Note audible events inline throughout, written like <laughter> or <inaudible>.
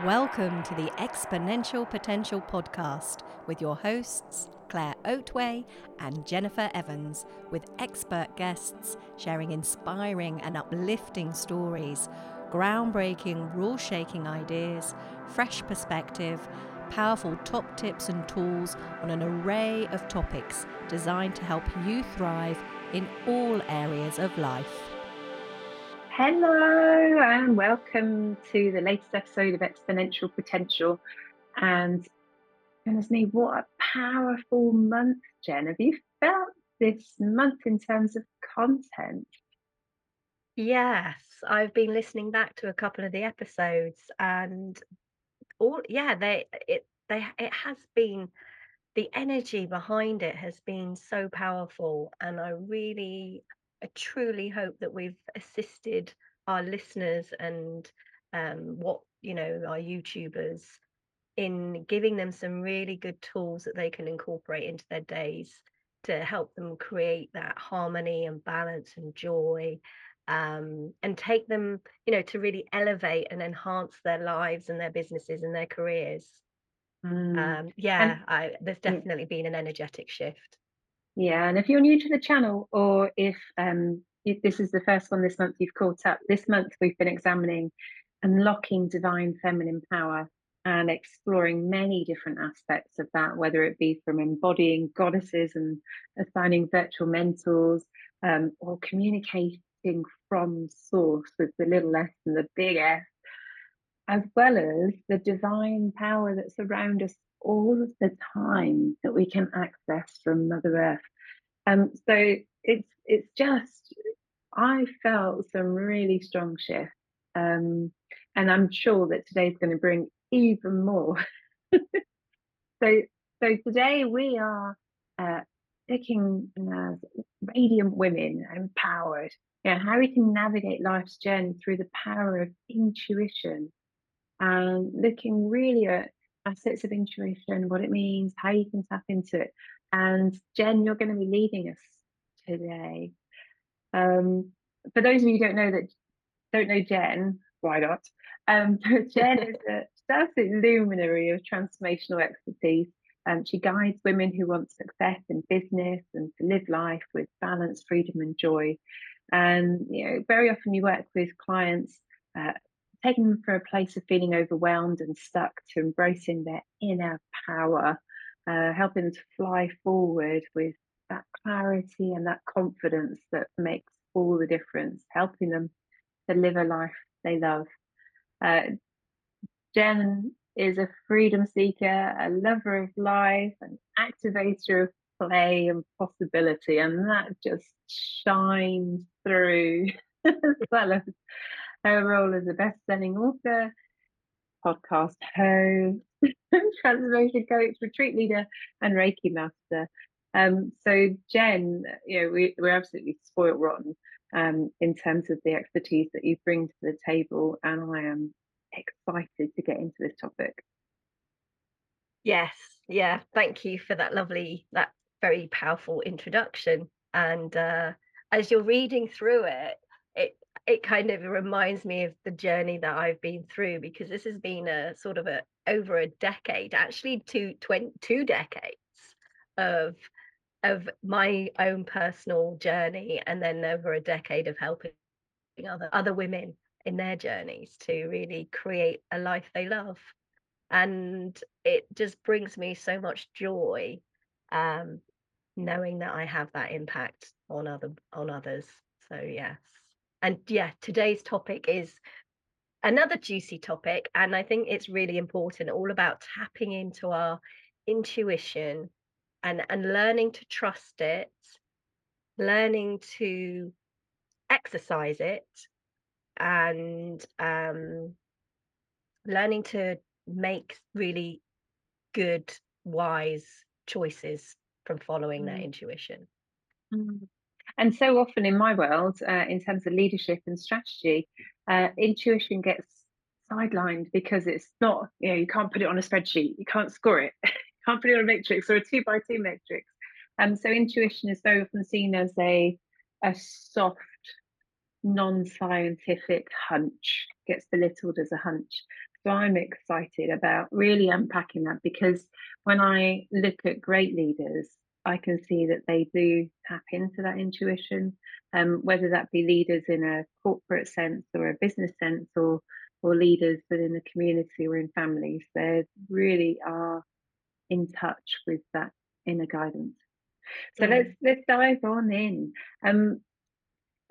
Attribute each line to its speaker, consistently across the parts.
Speaker 1: Welcome to the Exponential Potential Podcast with your hosts, Claire Oatway and Jennifer Evans, with expert guests sharing inspiring and uplifting stories, groundbreaking, rule shaking ideas, fresh perspective, powerful top tips and tools on an array of topics designed to help you thrive in all areas of life.
Speaker 2: Hello, and welcome to the latest episode of Exponential Potential. And goodness me, what a powerful month, Jen. Have you felt this month in terms of content?
Speaker 3: Yes, I've been listening back to a couple of the episodes and all yeah, they it they it has been the energy behind it has been so powerful and I really I truly hope that we've assisted our listeners and um, what you know our YouTubers in giving them some really good tools that they can incorporate into their days to help them create that harmony and balance and joy um, and take them you know to really elevate and enhance their lives and their businesses and their careers. Mm. um, yeah I, there's definitely been an energetic shift
Speaker 2: yeah, and if you're new to the channel, or if um, this is the first one this month you've caught up, this month we've been examining unlocking divine feminine power and exploring many different aspects of that, whether it be from embodying goddesses and assigning virtual mentors, um, or communicating from source with the little s and the big S, as well as the divine power that's around us all of the time that we can access from Mother Earth. Um, so it's it's just I felt some really strong shifts, um, and I'm sure that today's going to bring even more. <laughs> so so today we are uh, picking radiant women, empowered. Know, how we can navigate life's journey through the power of intuition and looking really at facets of intuition, what it means, how you can tap into it. And Jen, you're going to be leading us today. Um, for those of you who don't know that don't know Jen, why not? Um, <laughs> Jen is a absolute luminary of transformational expertise. Um, she guides women who want success in business and to live life with balance, freedom, and joy. And you know, very often you work with clients uh, taking them from a place of feeling overwhelmed and stuck to embracing their inner power, uh, helping them to fly forward with that clarity and that confidence that makes all the difference, helping them to live a life they love. Uh, Jen is a freedom seeker, a lover of life, an activator of play and possibility, and that just shines through <laughs> as well as her role as a best-selling author, podcast host, <laughs> transformation coach, retreat leader, and Reiki master. Um, so Jen, you know, we, we're absolutely spoiled rotten um, in terms of the expertise that you bring to the table, and I am excited to get into this topic.
Speaker 3: Yes, yeah, thank you for that lovely, that very powerful introduction. And uh, as you're reading through it, it kind of reminds me of the journey that I've been through because this has been a sort of a over a decade, actually two, 20, two decades of of my own personal journey and then over a decade of helping other other women in their journeys to really create a life they love. And it just brings me so much joy um, knowing that I have that impact on other on others. So yes and yeah, today's topic is another juicy topic. And I think it's really important, all about tapping into our intuition and, and learning to trust it, learning to exercise it, and um, learning to make really good, wise choices from following mm. that intuition.
Speaker 2: Mm. And so often in my world, uh, in terms of leadership and strategy, uh, intuition gets sidelined because it's not, you know, you can't put it on a spreadsheet, you can't score it, <laughs> you can't put it on a matrix or a two by two matrix. Um, so intuition is very often seen as a a soft non-scientific hunch gets belittled as a hunch so i'm excited about really unpacking that because when i look at great leaders i can see that they do tap into that intuition um, whether that be leaders in a corporate sense or a business sense or or leaders within the community or in families they really are in touch with that inner guidance so mm. let's let's dive on in um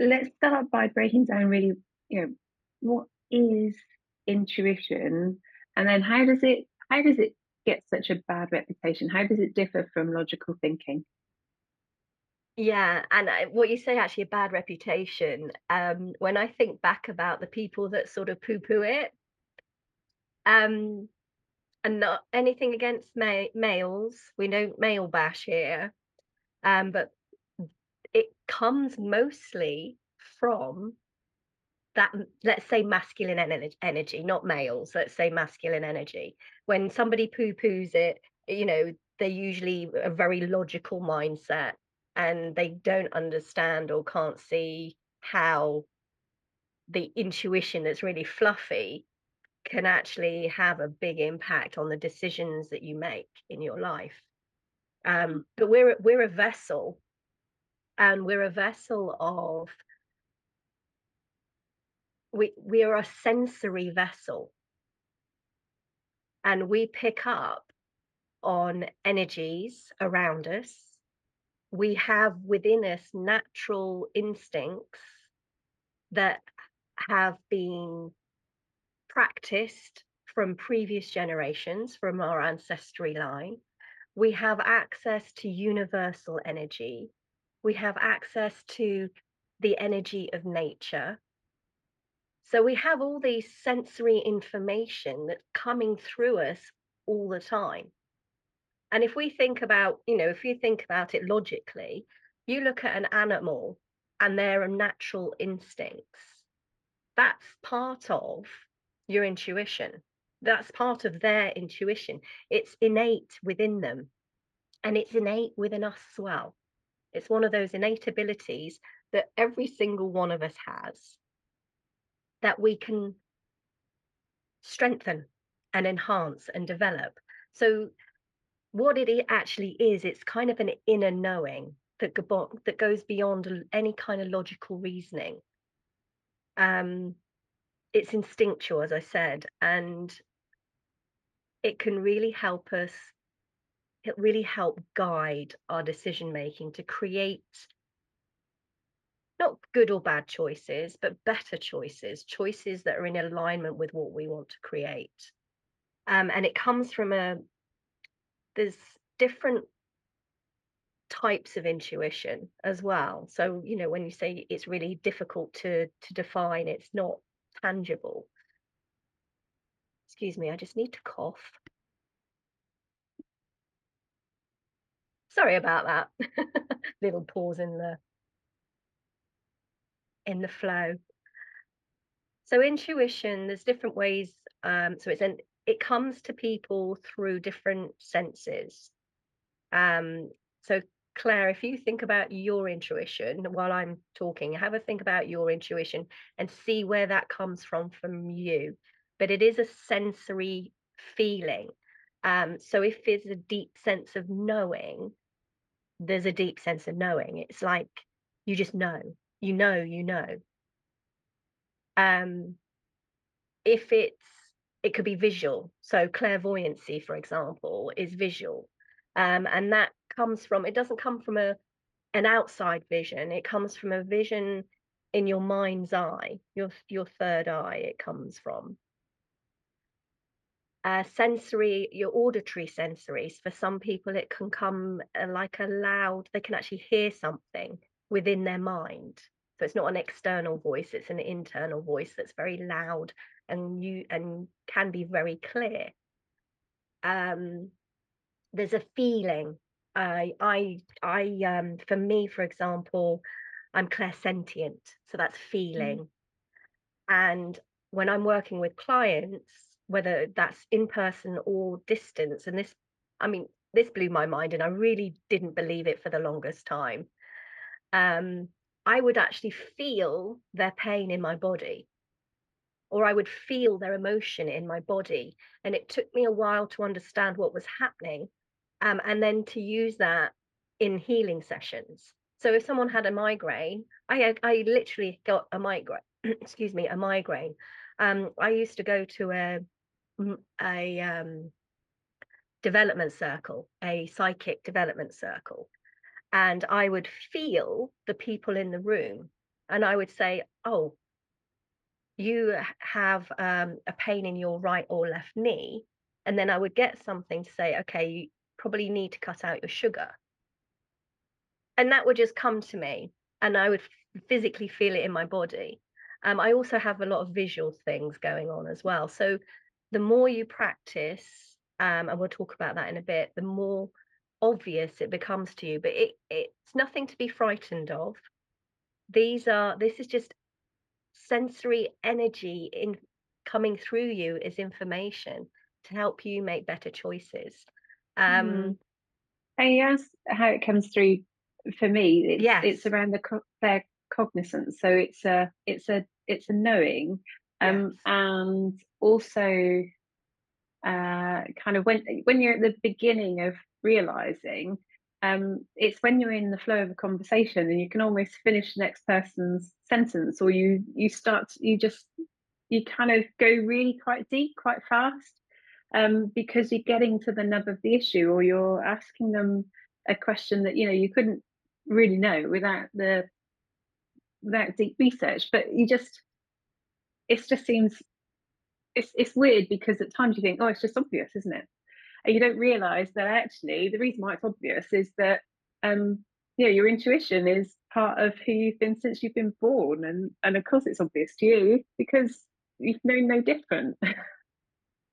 Speaker 2: let's start by breaking down really, you know, what is intuition, and then how does it how does it get such a bad reputation? How does it differ from logical thinking?
Speaker 3: Yeah, and I, what you say actually a bad reputation. Um, when I think back about the people that sort of poo-poo it, um, and not anything against ma- males, we don't male bash here, um, but it comes mostly from that let's say masculine energy not males let's say masculine energy when somebody poo-poos it you know they're usually a very logical mindset and they don't understand or can't see how the intuition that's really fluffy can actually have a big impact on the decisions that you make in your life. Um, but we're we're a vessel and we're a vessel of we we are a sensory vessel and we pick up on energies around us. We have within us natural instincts that have been practiced from previous generations from our ancestry line. We have access to universal energy. We have access to the energy of nature so we have all these sensory information that's coming through us all the time. And if we think about, you know, if you think about it logically, you look at an animal and their natural instincts, that's part of your intuition. That's part of their intuition. It's innate within them and it's innate within us as well. It's one of those innate abilities that every single one of us has that we can strengthen and enhance and develop. So, what it actually is, it's kind of an inner knowing that that goes beyond any kind of logical reasoning. Um, it's instinctual, as I said, and it can really help us. It really help guide our decision making to create not good or bad choices, but better choices, choices that are in alignment with what we want to create. Um, and it comes from a, there's different types of intuition as well. So, you know, when you say it's really difficult to to define, it's not tangible. Excuse me, I just need to cough. Sorry about that. <laughs> Little pause in the in the flow. So intuition, there's different ways. Um, so it's an it comes to people through different senses. Um, so Claire, if you think about your intuition while I'm talking, have a think about your intuition and see where that comes from from you. But it is a sensory feeling. Um, so if there's a deep sense of knowing, there's a deep sense of knowing. It's like you just know you know you know. Um if it's it could be visual so clairvoyancy for example is visual um and that comes from it doesn't come from a an outside vision it comes from a vision in your mind's eye your your third eye it comes from. Uh, sensory your auditory sensories for some people it can come uh, like a loud they can actually hear something within their mind. So it's not an external voice, it's an internal voice that's very loud and you and can be very clear. Um, there's a feeling. I I I um for me, for example, I'm clairsentient, so that's mm. feeling. Mm. And when I'm working with clients, whether that's in person or distance, and this, I mean, this blew my mind, and I really didn't believe it for the longest time um, I would actually feel their pain in my body or I would feel their emotion in my body. And it took me a while to understand what was happening um, and then to use that in healing sessions. So if someone had a migraine, I I literally got a migraine, <clears throat> excuse me, a migraine. Um, I used to go to a a um, development circle, a psychic development circle, and I would feel the people in the room, and I would say, "Oh, you have um, a pain in your right or left knee," and then I would get something to say, "Okay, you probably need to cut out your sugar." and that would just come to me and I would physically feel it in my body. Um, I also have a lot of visual things going on as well. So the more you practice, um, and we'll talk about that in a bit, the more obvious it becomes to you. But it, it's nothing to be frightened of. These are this is just sensory energy in coming through you as information to help you make better choices. Um, mm.
Speaker 2: And yes, how it comes through for me it's, yes. it's around the co- their cognizance so it's a it's a it's a knowing um yes. and also uh kind of when when you're at the beginning of realizing um it's when you're in the flow of a conversation and you can almost finish the next person's sentence or you you start you just you kind of go really quite deep quite fast um because you're getting to the nub of the issue or you're asking them a question that you know you couldn't really know without the without deep research but you just it just seems it's it's weird because at times you think oh it's just obvious isn't it and you don't realize that actually the reason why it's obvious is that um you know your intuition is part of who you've been since you've been born and and of course it's obvious to you because you've known no different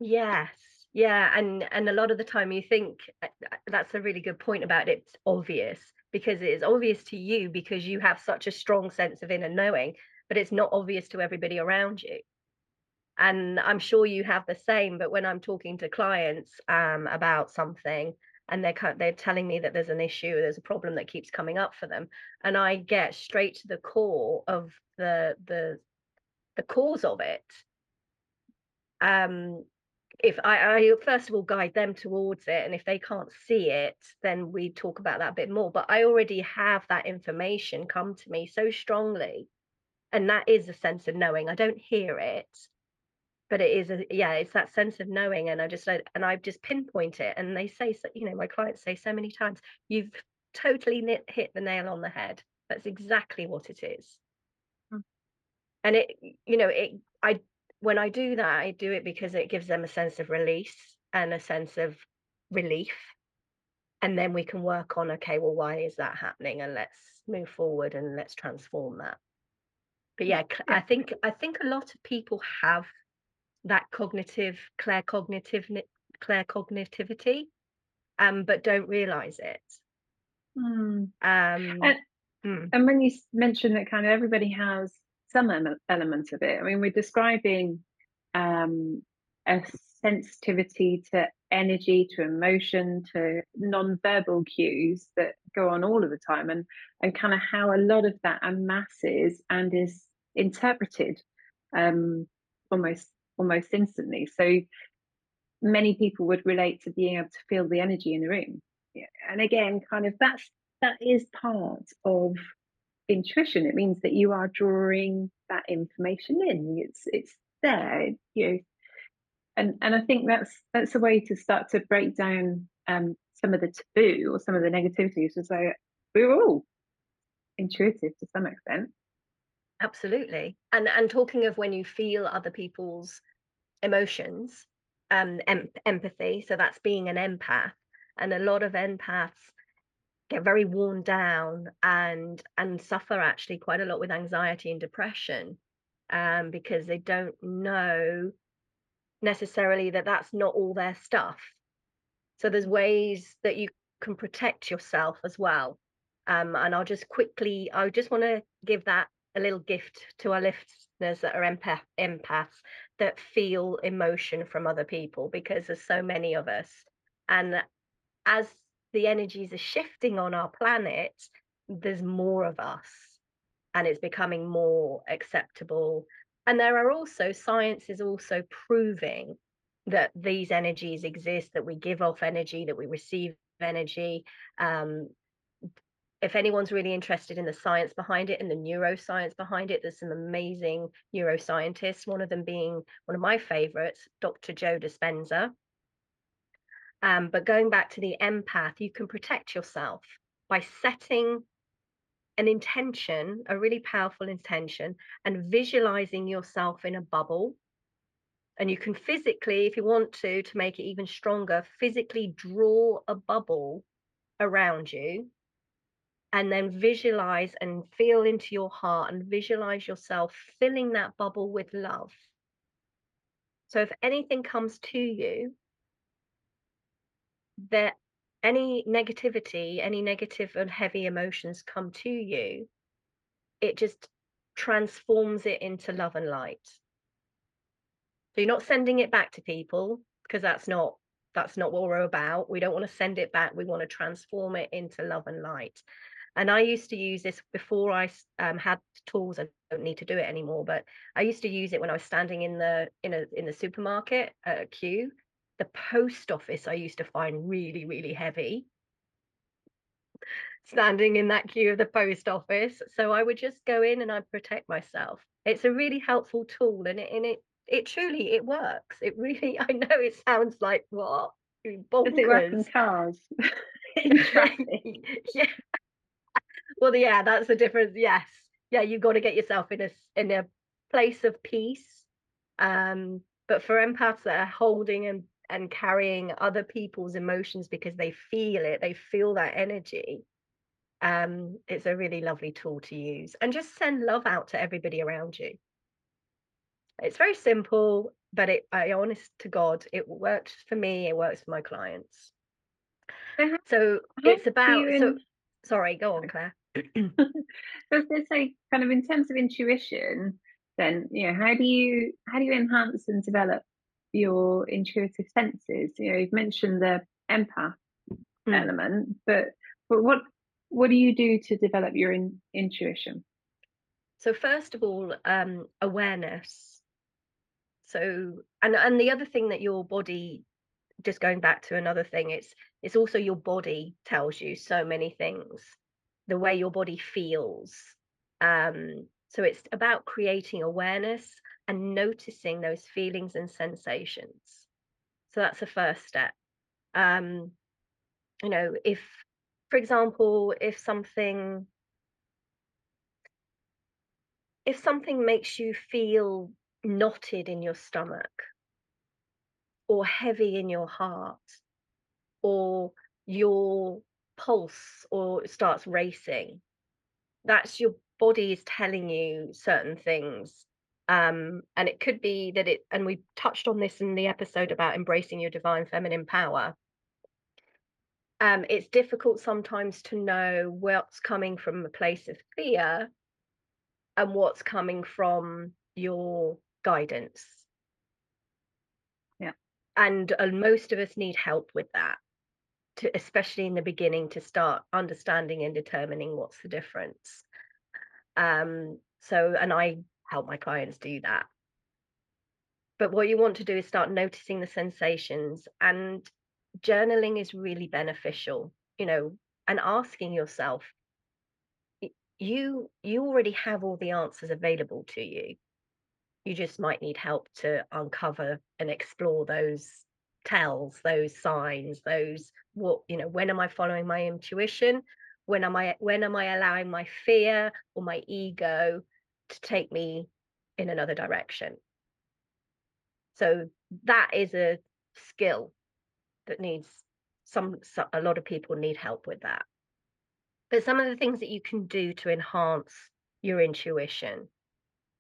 Speaker 3: yes yeah and and a lot of the time you think uh, uh, that's a really good point about it. it's obvious because it is obvious to you because you have such a strong sense of inner knowing, but it's not obvious to everybody around you. And I'm sure you have the same, but when I'm talking to clients um, about something and they're they're telling me that there's an issue, there's a problem that keeps coming up for them, and I get straight to the core of the the the cause of it. Um, if I, I first of all guide them towards it and if they can't see it then we talk about that a bit more but i already have that information come to me so strongly and that is a sense of knowing i don't hear it but it is a yeah it's that sense of knowing and i just like and i just pinpoint it and they say so. you know my clients say so many times you've totally hit the nail on the head that's exactly what it is mm. and it you know it i when I do that, I do it because it gives them a sense of release and a sense of relief. And then we can work on, okay, well, why is that happening? And let's move forward and let's transform that. But yeah, I think I think a lot of people have that cognitive, clair cognitivity, um, but don't realize it.
Speaker 2: Mm. Um, and, mm. and when you mention that kind of everybody has some element of it. I mean, we're describing um, a sensitivity to energy, to emotion, to non-verbal cues that go on all of the time, and and kind of how a lot of that amasses and is interpreted um, almost almost instantly. So many people would relate to being able to feel the energy in the room, and again, kind of that's that is part of intuition it means that you are drawing that information in it's it's there you know and and i think that's that's a way to start to break down um some of the taboo or some of the negativity. to say we're all intuitive to some extent
Speaker 3: absolutely. And and talking of when you feel other people's emotions um em- empathy so that's being an empath and a lot of empaths get very worn down and and suffer actually quite a lot with anxiety and depression um, because they don't know necessarily that that's not all their stuff. So there's ways that you can protect yourself as well um, and i'll just quickly i just want to give that a little gift to our listeners that are empath- empaths that feel emotion from other people because there's so many of us and as the energies are shifting on our planet, there's more of us. and it's becoming more acceptable. And there are also science is also proving that these energies exist, that we give off energy, that we receive energy. Um, if anyone's really interested in the science behind it and the neuroscience behind it, there's some amazing neuroscientists, one of them being one of my favorites, Dr. Joe Dispenza. Um, but going back to the empath, you can protect yourself by setting an intention, a really powerful intention, and visualizing yourself in a bubble. And you can physically, if you want to, to make it even stronger, physically draw a bubble around you and then visualize and feel into your heart and visualize yourself filling that bubble with love. So if anything comes to you, that any negativity, any negative and heavy emotions come to you, it just transforms it into love and light. So you're not sending it back to people because that's not that's not what we're about. We don't want to send it back. We want to transform it into love and light. And I used to use this before I um, had tools. I don't need to do it anymore, but I used to use it when I was standing in the in a in the supermarket at a queue. The post office I used to find really really heavy. Standing in that queue of the post office, so I would just go in and I'd protect myself. It's a really helpful tool, and it and it it truly it works. It really <laughs> I know it sounds like what
Speaker 2: bonkers. Does it work in cars? <laughs> in <laughs>
Speaker 3: yeah well yeah that's the difference yes. Yeah you've got to get yourself in a in a place of peace um but for empaths that are holding and and carrying other people's emotions because they feel it they feel that energy um it's a really lovely tool to use and just send love out to everybody around you. It's very simple but it i honest to god it works for me it works for my clients. So it's about so sorry go on claire
Speaker 2: I was going to say, kind of in terms of intuition, then you know, how do you how do you enhance and develop your intuitive senses? You know, you've mentioned the empath mm. element, but but what what do you do to develop your in, intuition?
Speaker 3: So first of all, um, awareness. So and and the other thing that your body, just going back to another thing, it's it's also your body tells you so many things the way your body feels. Um, so it's about creating awareness and noticing those feelings and sensations. So that's the first step. Um, you know, if, for example, if something if something makes you feel knotted in your stomach or heavy in your heart or your pulse or starts racing that's your body is telling you certain things um, and it could be that it and we touched on this in the episode about embracing your divine feminine power. Um, it's difficult sometimes to know what's coming from a place of fear and what's coming from your guidance.
Speaker 2: Yeah.
Speaker 3: And, and most of us need help with that to especially in the beginning to start understanding and determining what's the difference. Um so and i help my clients do that. But what you want to do is start noticing the sensations and journaling is really beneficial you know and asking yourself you you already have all the answers available to you. You just might need help to uncover and explore those tells those signs those what you know when am i following my intuition? When am i when am i allowing my fear or my ego to take me in another direction? So that is a skill that needs some, a lot of people need help with that. But some of the things that you can do to enhance your intuition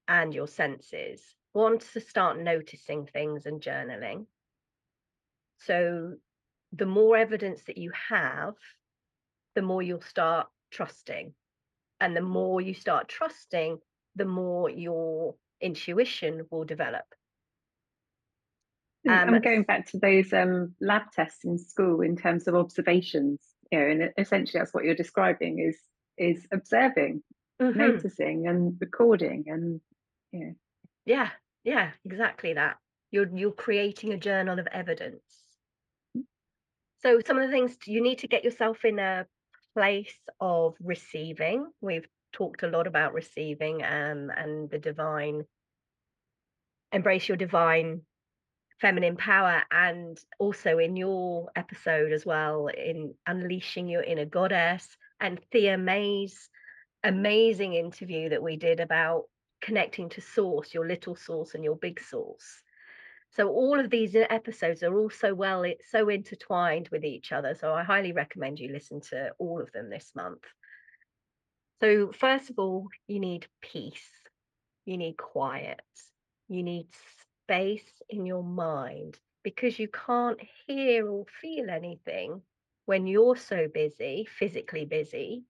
Speaker 3: and your senses one to start noticing things and journaling so the more evidence that you have, the more you'll start trusting. And the more you start trusting, the more your intuition will develop.
Speaker 2: Um, I'm going back to those um, lab tests in school in terms of observations, you know, and essentially that's what you're describing is is observing mm-hmm. noticing and recording and yeah
Speaker 3: yeah yeah exactly that you're you're creating a journal of evidence. So some of the things you need to get yourself in a place of receiving. We've talked a lot about receiving um, and the divine embrace your divine feminine power and also in your episode as well in unleashing your inner goddess and thea may's amazing interview that we did about connecting to source your little source and your big source so all of these episodes are all so well so intertwined with each other so i highly recommend you listen to all of them this month so first of all you need peace you need quiet you need space in your mind because you can't hear or feel anything when you're so busy, physically busy,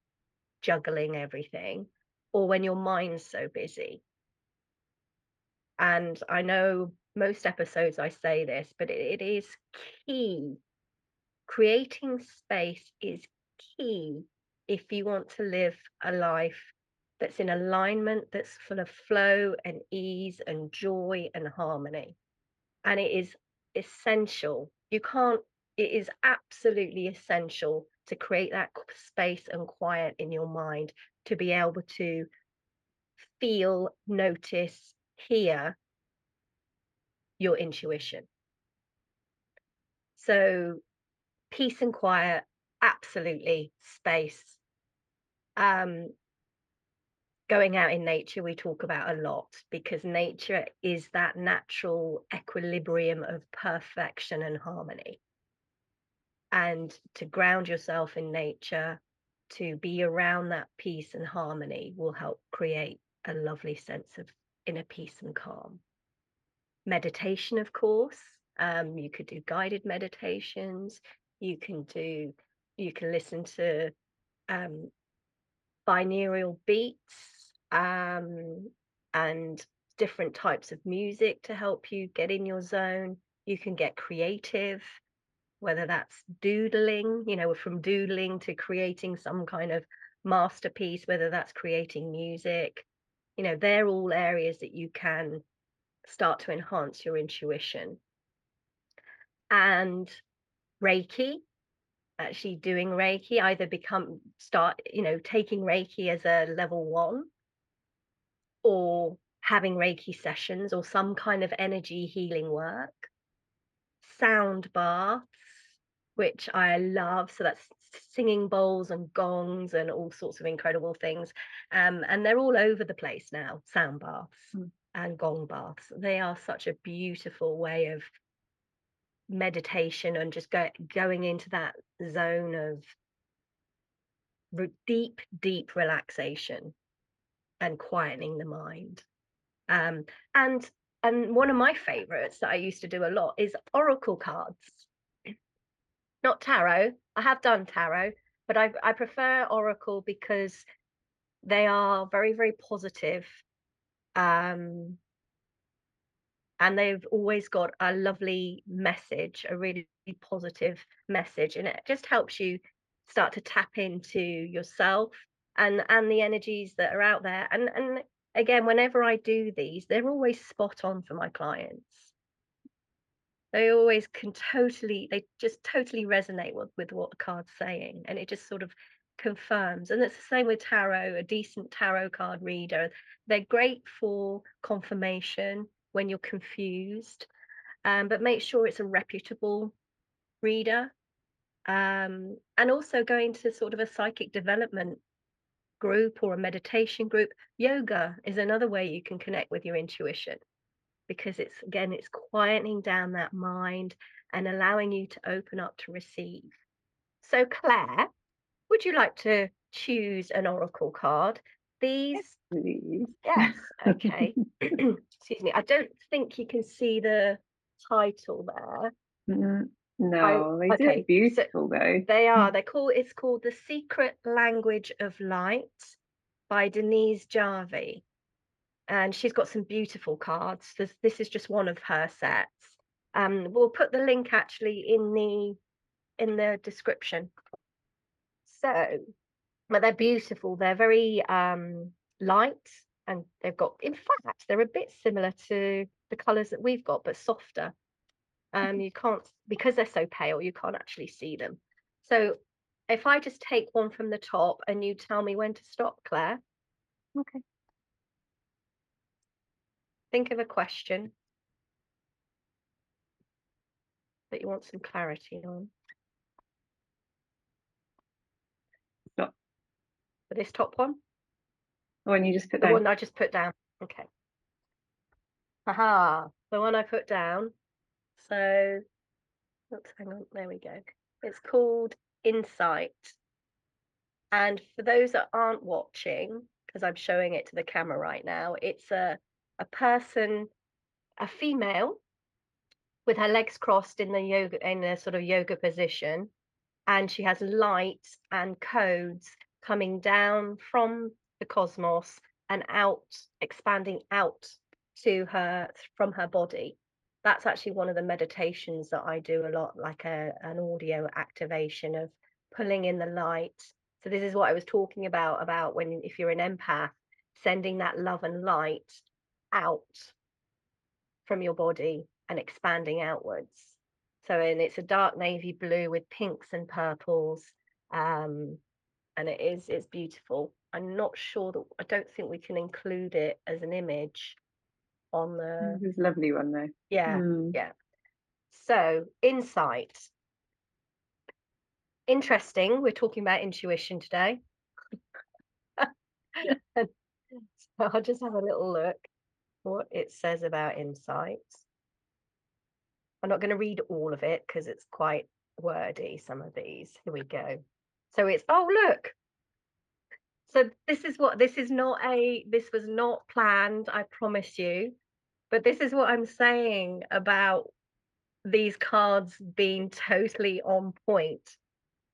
Speaker 3: juggling everything, or when your mind's so busy. And I know most episodes I say this, but it is key. Creating space is key if you want to live a life that's in alignment, that's full of flow and ease and joy and harmony. And it is essential. You can't, it is absolutely essential to create that space and quiet in your mind to be able to feel, notice, hear your intuition. So, peace and quiet, absolutely, space. Um, going out in nature we talk about a lot because nature is that natural equilibrium of perfection and harmony and to ground yourself in nature to be around that peace and harmony will help create a lovely sense of inner peace and calm meditation of course um, you could do guided meditations you can do you can listen to um, binaural beats um, and different types of music to help you get in your zone. You can get creative, whether that's doodling, you know, from doodling to creating some kind of masterpiece, whether that's creating music. You know, they're all areas that you can start to enhance your intuition. And Reiki, actually doing Reiki, either become start, you know, taking Reiki as a level one or having Reiki sessions or some kind of energy healing work, sound baths, which I love. So that's singing bowls and gongs and all sorts of incredible things. Um, and they're all over the place now, sound baths mm. and gong baths. They are such a beautiful way of meditation and just go, going into that zone of re- deep, deep relaxation and quietening the mind. Um, and and one of my favorites that I used to do a lot is oracle cards. Not tarot. I have done tarot, but I I prefer oracle because they are very very positive. Um, and they've always got a lovely message, a really positive message, and it just helps you start to tap into yourself and and the energies that are out there and and again whenever i do these they're always spot on for my clients they always can totally they just totally resonate with, with what the card's saying and it just sort of confirms and it's the same with tarot a decent tarot card reader they're great for confirmation when you're confused um, but make sure it's a reputable reader um, and also going to sort of a psychic development group or a meditation group. Yoga is another way you can connect with your intuition because it's again, it's quieting down that mind and allowing you to open up to receive. So, Claire, would you like to choose an oracle card? These,
Speaker 2: yes,
Speaker 3: yes, okay. <laughs> <clears throat> Excuse me. I don't think you can see the title there.
Speaker 2: Mm-hmm. No, they okay. beautiful so though.
Speaker 3: They are. <laughs> They're called. It's called the Secret Language of Light by Denise Jarvie, and she's got some beautiful cards. This, this is just one of her sets. Um, we'll put the link actually in the in the description. So, but they're beautiful. They're very um light and they've got in fact they're a bit similar to the colors that we've got but softer um you can't because they're so pale you can't actually see them so if i just take one from the top and you tell me when to stop claire
Speaker 2: Okay.
Speaker 3: Think of a question that you want some clarity on
Speaker 2: Stop.
Speaker 3: for this top one
Speaker 2: The one you just put
Speaker 3: the
Speaker 2: down.
Speaker 3: one I just put down. Okay. Haha, the one I put down. So, oops, hang on, there we go. It's called Insight. And for those that aren't watching, because I'm showing it to the camera right now, it's a a person, a female, with her legs crossed in the yoga in a sort of yoga position, and she has light and codes coming down from the cosmos and out, expanding out to her from her body. That's actually one of the meditations that I do a lot, like a an audio activation of pulling in the light. So this is what I was talking about about when if you're an empath, sending that love and light out from your body and expanding outwards. So and it's a dark navy blue with pinks and purples. Um, and it is it's beautiful. I'm not sure that I don't think we can include it as an image on the
Speaker 2: This is a lovely one though.
Speaker 3: yeah
Speaker 2: Mm.
Speaker 3: yeah. So insight. Interesting. We're talking about intuition today. <laughs> so I'll just have a little look what it says about insights. I'm not going to read all of it because it's quite wordy, some of these. Here we go. So it's, oh, look. So this is what, this is not a, this was not planned, I promise you. But this is what I'm saying about these cards being totally on point.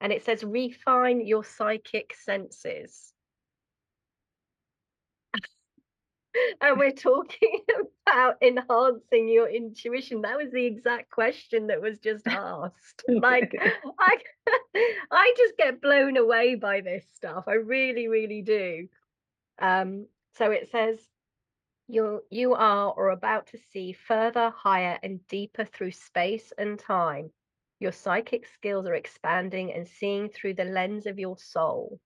Speaker 3: And it says, refine your psychic senses. And we're talking <laughs> about enhancing your intuition. That was the exact question that was just asked. <laughs> like I <laughs> I just get blown away by this stuff. I really, really do. Um, so it says you you are or about to see further, higher, and deeper through space and time. Your psychic skills are expanding and seeing through the lens of your soul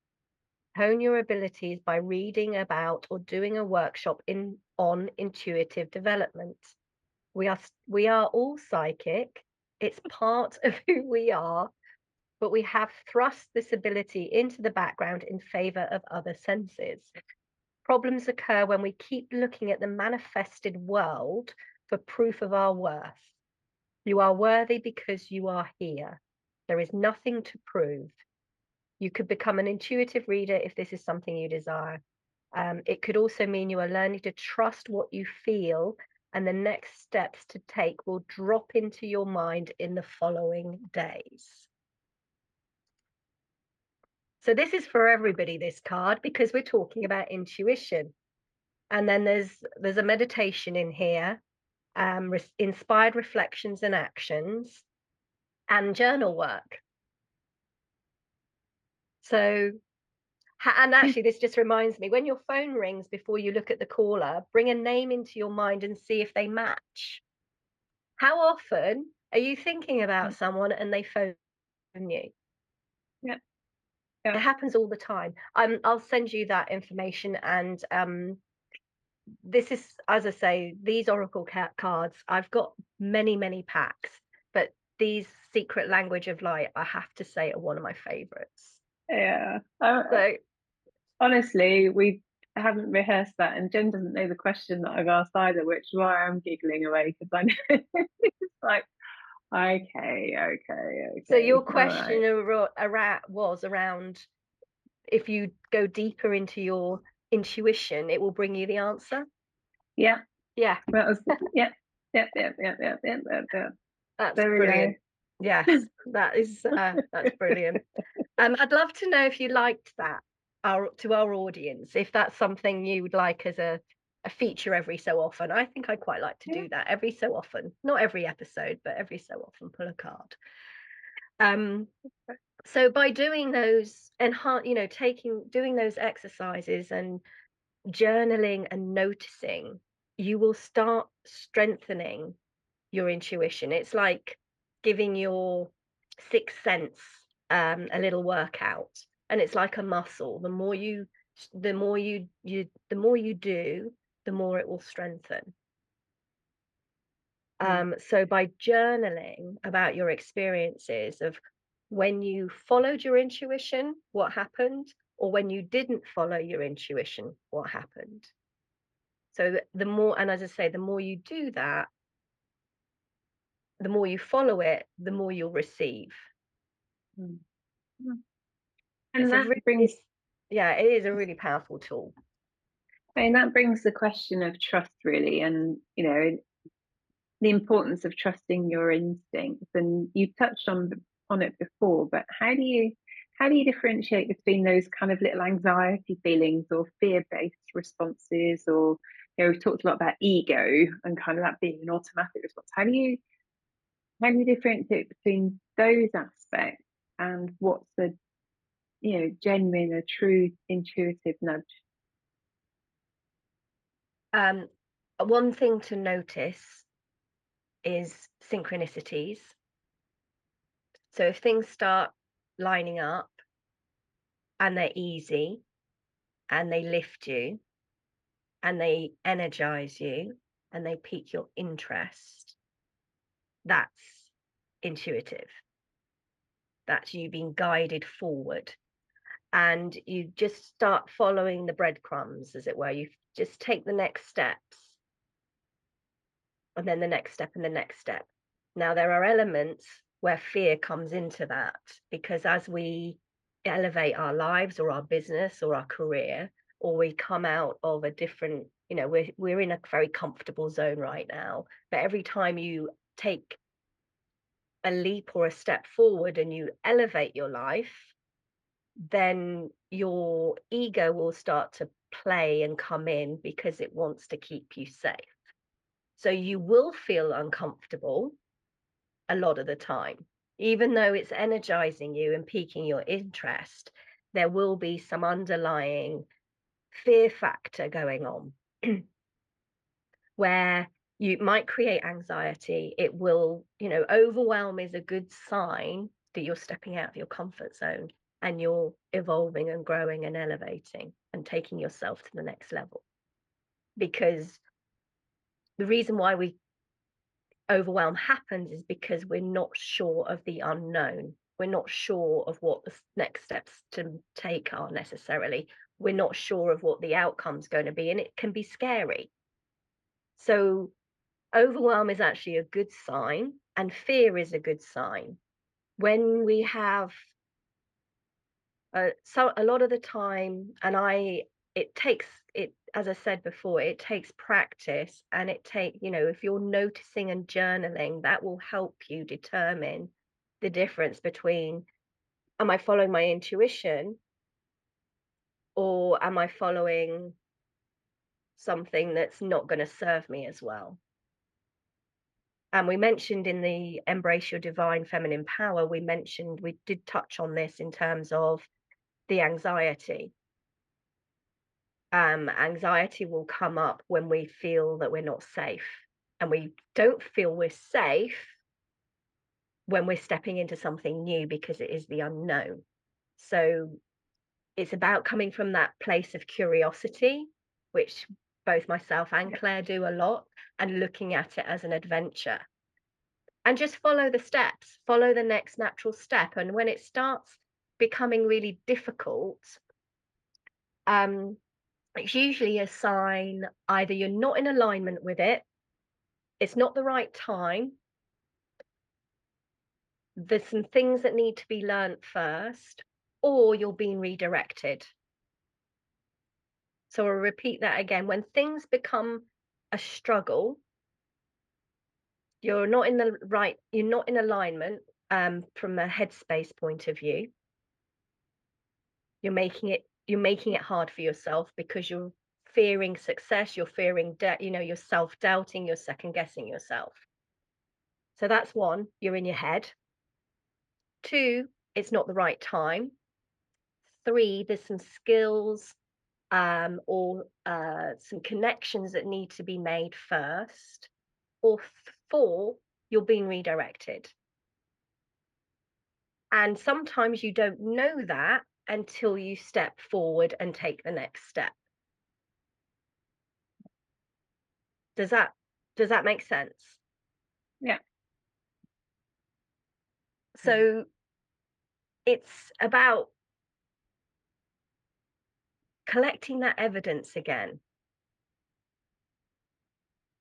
Speaker 3: hone your abilities by reading about or doing a workshop in on intuitive development. We are we are all psychic. It's part of who we are but we have thrust this ability into the background in favor of other senses. Problems occur when we keep looking at the manifested world for proof of our worth. You are worthy because you are here. There is nothing to prove you could become an intuitive reader if this is something you desire. Um, it could also mean you are learning to trust what you feel, and the next steps to take will drop into your mind in the following days. So, this is for everybody, this card, because we're talking about intuition. And then there's there's a meditation in here, um, res- inspired reflections and actions, and journal work. So, and actually, this just reminds me when your phone rings before you look at the caller, bring a name into your mind and see if they match. How often are you thinking about someone and they phone you?
Speaker 2: Yeah.
Speaker 3: It happens all the time. Um, I'll send you that information. And um, this is, as I say, these Oracle ca- cards, I've got many, many packs, but these Secret Language of Light, I have to say, are one of my favorites.
Speaker 2: Yeah. I,
Speaker 3: So,
Speaker 2: honestly, we haven't rehearsed that, and Jen doesn't know the question that I've asked either, which is why I'm giggling away because I <laughs> know it's like, okay, okay, okay.
Speaker 3: So your
Speaker 2: right.
Speaker 3: question aro- ara- was around if you go deeper into your intuition, it will bring you the answer.
Speaker 2: Yeah,
Speaker 3: Yeah,
Speaker 2: that was yeah, yeah, yeah, yeah, yeah, yeah, yeah, yeah.
Speaker 3: that's
Speaker 2: There
Speaker 3: brilliant. Yes, that is uh, that's brilliant. Um, I'd love to know if you liked that our to our audience, if that's something you would like as a a feature every so often. I think I quite like to
Speaker 2: Yeah.
Speaker 3: do that every so often, not every episode, but every so often pull a card. Um, so by doing those enhance, you know, taking doing those exercises and journaling and noticing, you will start strengthening your intuition. It's like giving your sixth sense um, a little workout, and it's like a muscle. The more you, the more you you, the more you do, the more it will strengthen.
Speaker 2: Mm.
Speaker 3: Um, so by journaling about your experiences of when you followed your intuition, what happened, or when you didn't follow your intuition, what happened. So the more, and as I say, the more you do that, the more you follow it, the more you'll receive.
Speaker 2: Mm. Mm. And
Speaker 3: It's
Speaker 2: that
Speaker 3: really,
Speaker 2: brings
Speaker 3: yeah, it is a really powerful tool.
Speaker 2: I mean, that brings the question of trust really, and you know, the importance of trusting your instincts. And you touched on on it before, but how do you how do you differentiate between those kind of little anxiety feelings or fear-based responses, or you know, we've talked a lot about ego and kind of that being an automatic response. How do you how do you differentiate between those aspects and what's the you know genuine, a true intuitive nudge?
Speaker 3: Um, one thing to notice is synchronicities. So if things start lining up and they're easy and they lift you and they energize you and they pique your interest, that's intuitive. That's you being guided forward. And you just start following the breadcrumbs, as it were. You just take the next steps and then the next step and the next step. Now, there are elements where fear comes into that because as we elevate our lives or our business or our career, or we come out of a different, you know, we're, we're in a very comfortable zone right now. But every time you take a leap or a step forward and you elevate your life, then your ego will start to play and come in because it wants to keep you safe. So you will feel uncomfortable a lot of the time. Even though it's energizing you and piquing your interest, there will be some underlying fear factor going on <clears throat> where you might create anxiety. It will, you know, overwhelm is a good sign that you're stepping out of your comfort zone and you're evolving and growing and elevating and taking yourself to the next level. Because the reason why we overwhelm happens is because we're not sure of the unknown. We're not sure of what the next steps to take are necessarily. We're not sure of what the outcome's going to be, and it can be scary. So, overwhelm is actually a good sign, and fear is a good sign. When we have uh, so a lot of the time, and I, it takes it as I said before, it takes practice and it take, you know, if you're noticing and journaling, that will help you determine the difference between am I following my intuition or am I following something that's not going to serve me as well? And we mentioned in the Embrace Your Divine Feminine Power, we mentioned, we did touch on this in terms of the anxiety um, anxiety will come up when we feel that we're not safe. And we don't feel we're safe when we're stepping into something new because it is the unknown. So it's about coming from that place of curiosity, which both myself and Claire do a lot, and looking at it as an adventure. And just follow the steps, follow the next natural step. And when it starts becoming really difficult, um, it's usually a sign either you're not in alignment with it, it's not the right time, there's some things that need to be learnt first, or you're being redirected. So I'll repeat that again. When things become a struggle, you're not in the right, you're not in alignment um, from a headspace point of view. You're making it you're making it hard for yourself because you're fearing success you're fearing debt you know you're self-doubting you're second guessing yourself so that's one you're in your head two it's not the right time three there's some skills um, or uh, some connections that need to be made first, or four, you're being redirected. And sometimes you don't know that until you step forward and take the next step. Does that does that make sense?
Speaker 2: Yeah.
Speaker 3: So it's about collecting that evidence again.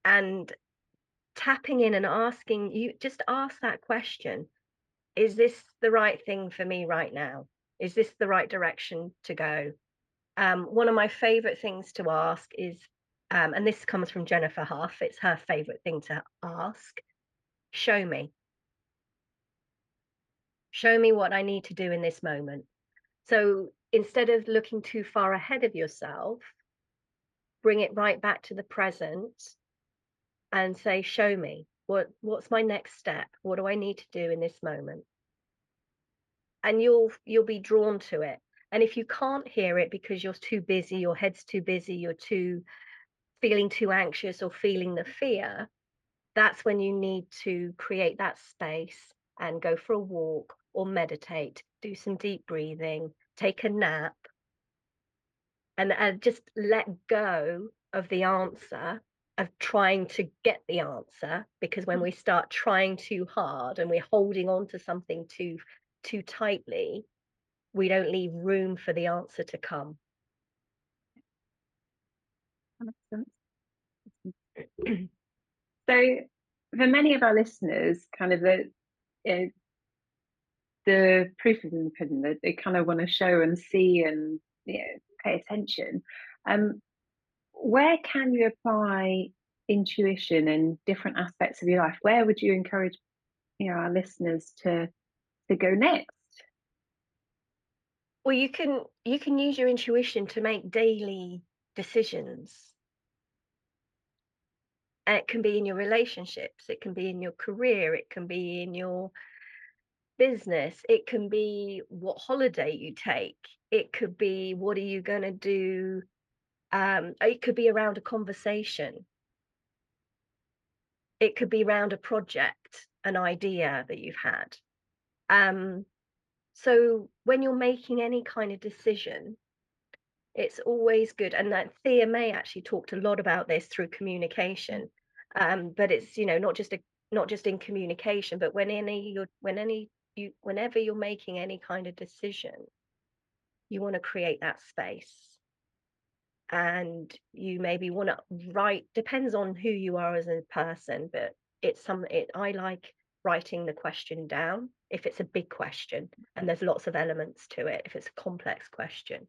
Speaker 3: And tapping in and asking you just ask that question is this the right thing for me right now? Is this the right direction to go? Um, one of my favorite things to ask is um, and this comes from jennifer huff it's her favorite thing to ask show me. Show me what i need to do in this moment. So instead of looking too far ahead of yourself, bring it right back to the present and say, show me what what's my next step? What do I need to do in this moment? And you'll you'll be drawn to it. And if you can't hear it because you're too busy, your head's too busy, you're too feeling too anxious or feeling the fear, that's when you need to create that space and go for a walk or meditate, do some deep breathing, take a nap, and, and just let go of the answer of trying to get the answer because when mm. we start trying too hard and we're holding on to something too too tightly we don't leave room for the answer to come <clears throat>
Speaker 2: so for many of our listeners kind of the uh, the proof is in the pudding that they kind of want to show and see and you know, pay attention. Um, where can you apply intuition in different aspects of your life? Where would you encourage you know our listeners to to go next?
Speaker 3: Well, you can you can use your intuition to make daily decisions. It can be in your relationships, it can be in your career, it can be in your business it can be what holiday you take it could be what are you going to do um, it could be around a conversation. It could be around a project an idea that you've had. Um, so when you're making any kind of decision it's always good and that thea may actually talked a lot about this through communication. Um, but it's you know not just a not just in communication but when any when any you whenever you're making any kind of decision you want to create that space. And you maybe want to write depends on who you are as a person but it's some it i like writing the question down if it's a big question and there's lots of elements to it if it's a complex question.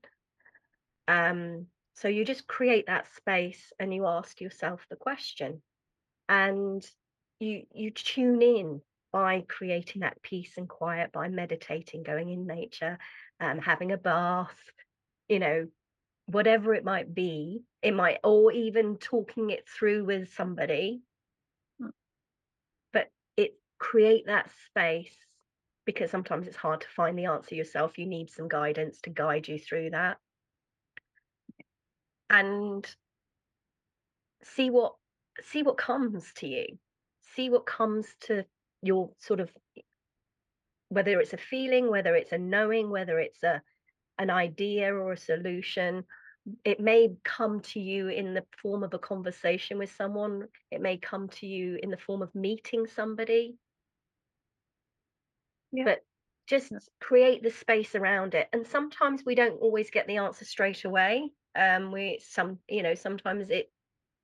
Speaker 3: Um so you just create that space and you ask yourself the question. And you you tune in by creating that peace and quiet, by meditating, going in nature, um, having a bath, you know, whatever it might be, it might, or even talking it through with somebody. Hmm. But it create that space because sometimes it's hard to find the answer yourself. You need some guidance to guide you through that. And see what see what comes to you see what comes to your sort of whether it's a feeling whether it's a knowing whether it's a an idea or a solution it may come to you in the form of a conversation with someone it may come to you in the form of meeting somebody. Yeah. but just create the space around it and sometimes we don't always get the answer straight away um we some you know sometimes it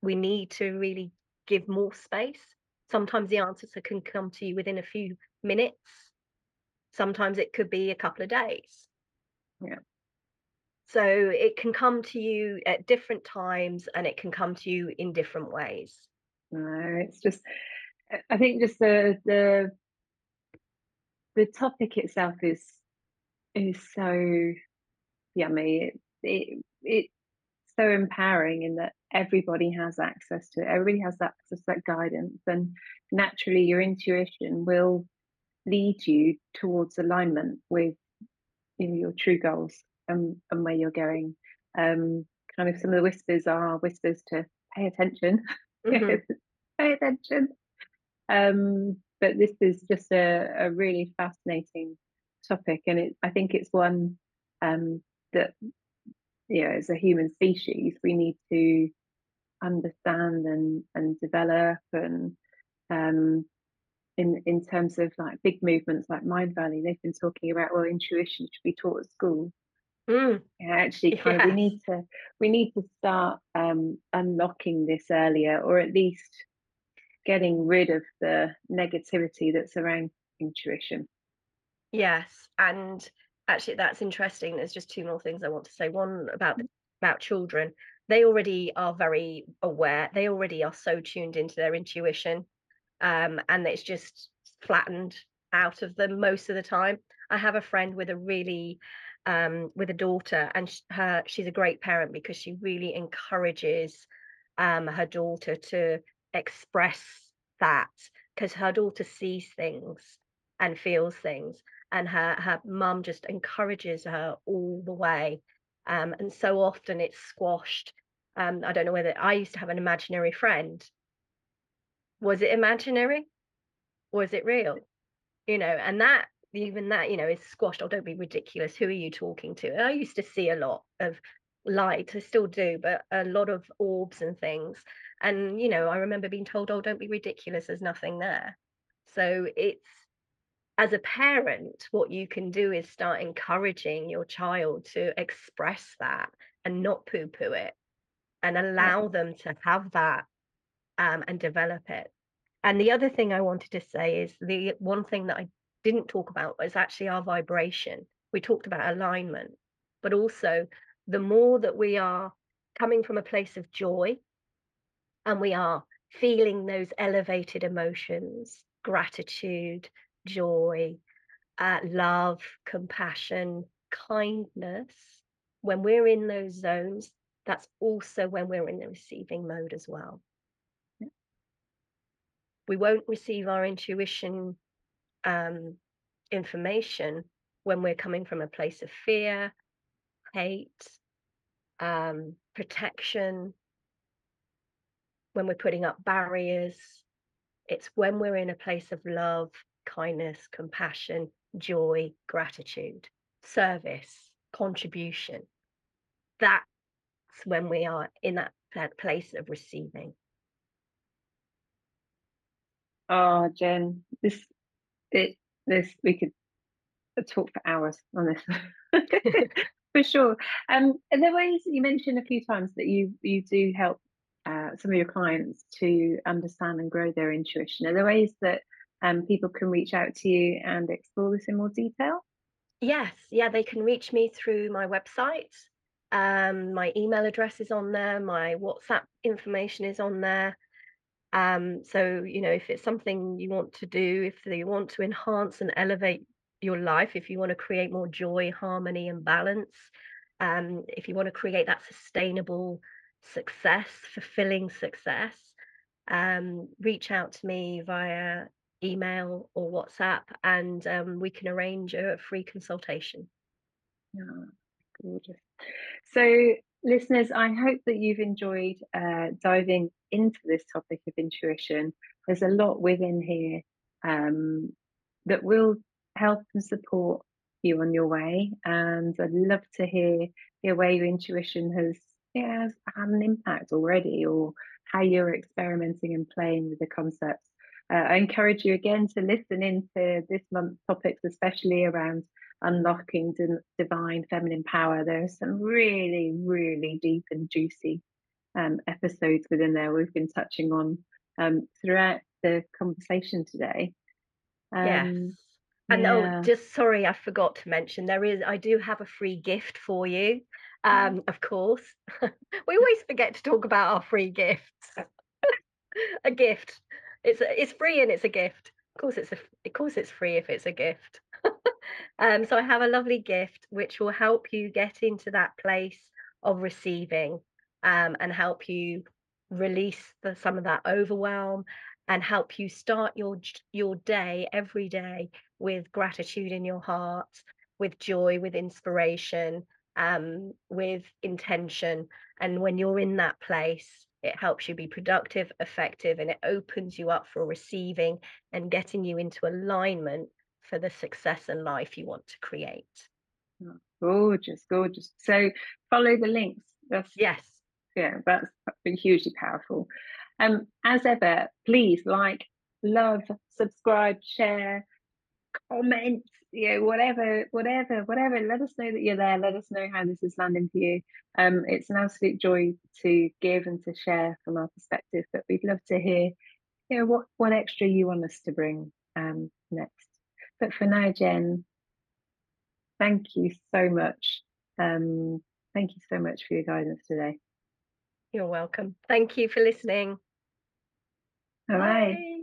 Speaker 3: we need to really give more space Sometimes the answers can come to you within a few minutes. Sometimes it could be a couple of days.
Speaker 2: Yeah.
Speaker 3: So it can come to you at different times and it can come to you in different ways.
Speaker 2: No, it's just I think just the the the topic itself is is so yummy. It it it's so empowering in that everybody has access to it. Everybody has access to that guidance, and naturally, your intuition will lead you towards alignment with you know, your true goals and, and where you're going. Because kind of some of the whispers are whispers to pay attention, <laughs>
Speaker 3: Mhm.
Speaker 2: pay attention. Um, but this is just a, a really fascinating topic, and it, I think it's one um, that you know, as a human species, we need to understand and and develop and um, in in terms of like big movements like Mindvalley, they've been talking about well, intuition should be taught at school.
Speaker 3: Mm,
Speaker 2: Yeah, actually, kind of we need to we need to start um, unlocking this earlier, or at least getting rid of the negativity that's around intuition.
Speaker 3: Yes, and actually that's interesting. There's just two more things I want to say. One about about children. They already are very aware. They already are so tuned into their intuition, um, and it's just flattened out of them most of the time. I have a friend with a really um, with a daughter, and sh- her she's a great parent because she really encourages um, her daughter to express that because her daughter sees things and feels things and her her mum just encourages her all the way um, and so often it's squashed um, i don't know whether i used to have an imaginary friend. Was it imaginary? Was it real? You know and that even that you know is squashed. Oh don't be ridiculous. Who are you talking to? And i used to see a lot of light. I still do but a lot of orbs and things. And you know i remember being told oh don't be ridiculous. There's nothing there. So it's as a parent, what you can do is start encouraging your child to express that and not poo poo it and allow them to have that um, and develop it. And the other thing I wanted to say is the one thing that I didn't talk about was actually our vibration. We talked about alignment, but also the more that we are coming from a place of joy and we are feeling those elevated emotions, gratitude, joy, uh, love, compassion, kindness, when we're in those zones, that's also when we're in the receiving mode as well. We won't receive our intuition um, information when we're coming from a place of fear, hate, um, protection, when we're putting up barriers. It's when we're in a place of love, kindness, compassion, joy, gratitude, service, contribution. That's when we are in that, that place of receiving.
Speaker 2: Oh, Jen, this it this we could talk for hours on this <laughs> for sure. Um, are there ways you mentioned a few times that you you do help uh, some of your clients to understand and grow their intuition? Are there ways that um, people can reach out to you and explore this in more detail?
Speaker 3: Yes, yeah, they can reach me through my website. Um, my email address is on there, my WhatsApp information is on there. Um, so, you know, if it's something you want to do, if you want to enhance and elevate your life, if you want to create more joy, harmony, and balance, um, if you want to create that sustainable success, fulfilling success, um, reach out to me via email or WhatsApp and um, we can arrange a free consultation.
Speaker 2: Gorgeous. So, listeners, I hope that you've enjoyed uh, diving into this topic of intuition. There's a lot within here um, that will help and support you on your way, and I'd love to hear hear where your intuition has yeah has had an impact already, or how you're experimenting and playing with the concepts. Uh, I encourage you again to listen into this month's topics, especially around unlocking di- divine feminine power. There are some really, really deep and juicy um, episodes within there we've been touching on um, throughout the conversation today.
Speaker 3: Yes.
Speaker 2: Um,
Speaker 3: And oh, just sorry, I forgot to mention there is, I do have a free gift for you. Um, of course, <laughs> we always forget to talk about our free gifts. <laughs> a gift. It's it's free and it's a gift. Of course, it's a of course it's free if it's a gift. <laughs> um, so I have a lovely gift which will help you get into that place of receiving um, and help you release the, some of that overwhelm and help you start your your day every day with gratitude in your heart, with joy, with inspiration, um, with intention. And when you're in that place, it helps you be productive, effective, and it opens you up for receiving and getting you into alignment for the success and life you want to create.
Speaker 2: Oh, gorgeous, gorgeous. So follow the links.
Speaker 3: That's yes.
Speaker 2: Yeah, that's been hugely powerful. Um, as ever, please like, love, subscribe, share, comment, know, whatever, whatever, whatever. Let us know that you're there. Let us know how this is landing for you. Um, it's an absolute joy to give and to share from our perspective, but we'd love to hear, you know, what what extra you want us to bring um next. But for now, Jen, thank you so much. Um, thank you so much for your guidance today.
Speaker 3: You're welcome. Thank you for listening.
Speaker 2: All Bye. right.